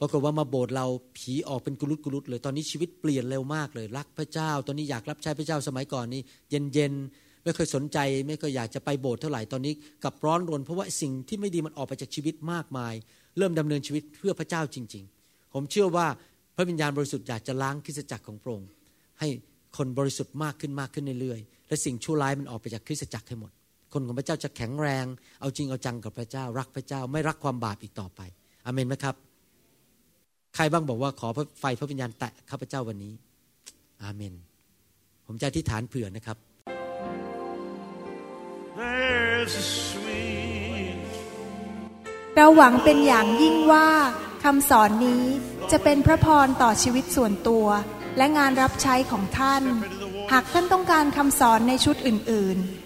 ปรากฏว่ามาโบสถ์เราผีออกเป็นกุลุตกุลุตเลย ตอนนี้ชีวิตเปลี่ยนเร็วมากเลย รักพระเจ้า ตอนนี้อยากรับใช้พระเจ้าสมัยก่อนนี้ เย็นเย็นๆไม่เคยสนใจ ไม่เคยอยากจะไปโบสถ์เท่าไหร่ตอนนี้กลับร้อนรนเพราะว่าสิ่งที่ไม่ดีมันออกไปจากชีวิตมากมาย เริ่มดำเนินชีวิตเพื่อพระเจ้าจริง ๆ ผมเชื่อว่าพระวิญญาณบริสุทธิ์อยากจะล้างคริสตจักรของพระองค์ให้คนบริสุทธิ์มากขึ้นมากขึ้นเรื่อยๆและสิ่งชั่วร้ายมันออกไปจากคริสตจักรให้หมด คนของพระเจ้าจะแข็งแรง เอาจริงเอาจังกับพระเจ้า รักพระเจ้าไม่รักความบาปอีกต่อไปอเมนไหมครับ ใครบ้างบอกว่าขอพระไฟพระวิญญาณแตะข้าพเจ้าวันนี้อาเมน ผมจะอธิษฐานเผื่อนะครับ There's a sweet เราหวังเป็นอย่างยิ่งว่าคำสอนนี้จะเป็นพระพรต่อชีวิตส่วนตัว และงานรับใช้ของท่าน หากท่านต้องการคำสอนในชุดอื่น ๆ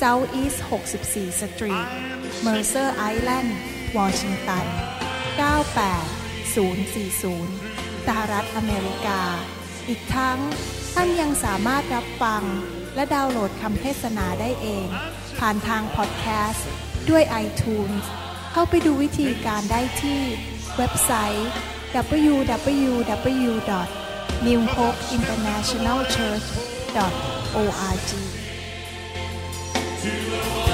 South East 64 Street Mercer Island Washington 98040 สหรัฐอเมริกา อีกทั้งท่านยังสามารถรับฟัง และดาวน์โหลดคำเทศนาได้เอง ผ่านทางพอดแคสต์ด้วย iTunes เข้าไปดูวิธีการได้ที่เว็บไซต์ www.newhopeinternationalchurch.org to the one.